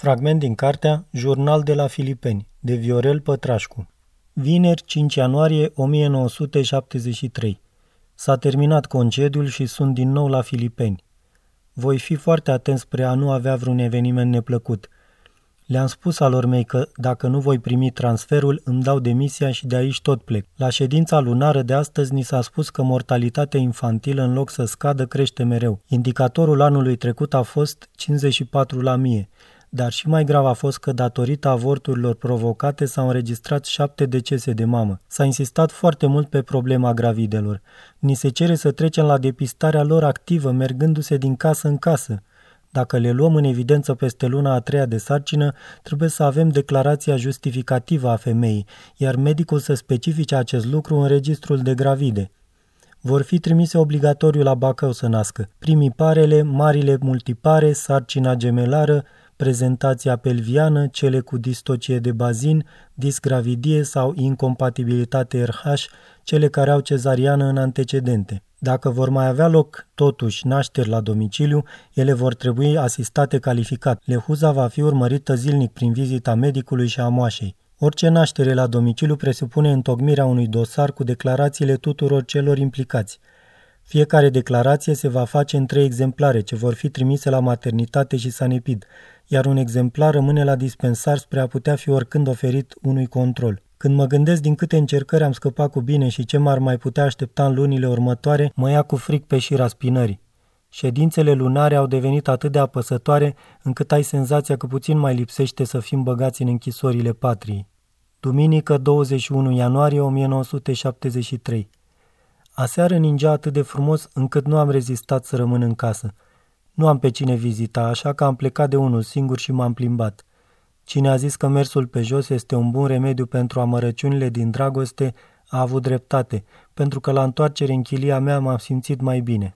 Fragment din cartea Jurnal de la Filipeni, de Viorel Pătrașcu. Vineri, 5 ianuarie 1973. S-a terminat concediul și sunt din nou la Filipeni. Voi fi foarte atent spre a nu avea vreun eveniment neplăcut. Le-am spus alor mei că, dacă nu voi primi transferul, îmi dau demisia și de aici tot plec. La ședința lunară de astăzi ni s-a spus că mortalitatea infantilă, în loc să scadă, crește mereu. Indicatorul anului trecut a fost 54 la mie dar și mai grav a fost că datorită avorturilor provocate s-au înregistrat șapte decese de mamă. S-a insistat foarte mult pe problema gravidelor. Ni se cere să trecem la depistarea lor activă, mergându-se din casă în casă. Dacă le luăm în evidență peste luna a treia de sarcină, trebuie să avem declarația justificativă a femeii, iar medicul să specifice acest lucru în registrul de gravide. Vor fi trimise obligatoriu la Bacău să nască. Primii parele, marile multipare, sarcina gemelară, prezentația pelviană, cele cu distocie de bazin, disgravidie sau incompatibilitate RH, cele care au cezariană în antecedente. Dacă vor mai avea loc, totuși, nașteri la domiciliu, ele vor trebui asistate calificat. Lehuza va fi urmărită zilnic prin vizita medicului și a moașei. Orice naștere la domiciliu presupune întocmirea unui dosar cu declarațiile tuturor celor implicați. Fiecare declarație se va face în trei exemplare, ce vor fi trimise la maternitate și sanepid, iar un exemplar rămâne la dispensar spre a putea fi oricând oferit unui control. Când mă gândesc din câte încercări am scăpat cu bine și ce m-ar mai putea aștepta în lunile următoare, mă ia cu fric pe șira spinării. Ședințele lunare au devenit atât de apăsătoare încât ai senzația că puțin mai lipsește să fim băgați în închisorile patriei. Duminică 21 ianuarie 1973 Aseară ningea atât de frumos încât nu am rezistat să rămân în casă. Nu am pe cine vizita, așa că am plecat de unul singur și m-am plimbat. Cine a zis că mersul pe jos este un bun remediu pentru amărăciunile din dragoste, a avut dreptate, pentru că la întoarcere în chilia mea m-am simțit mai bine.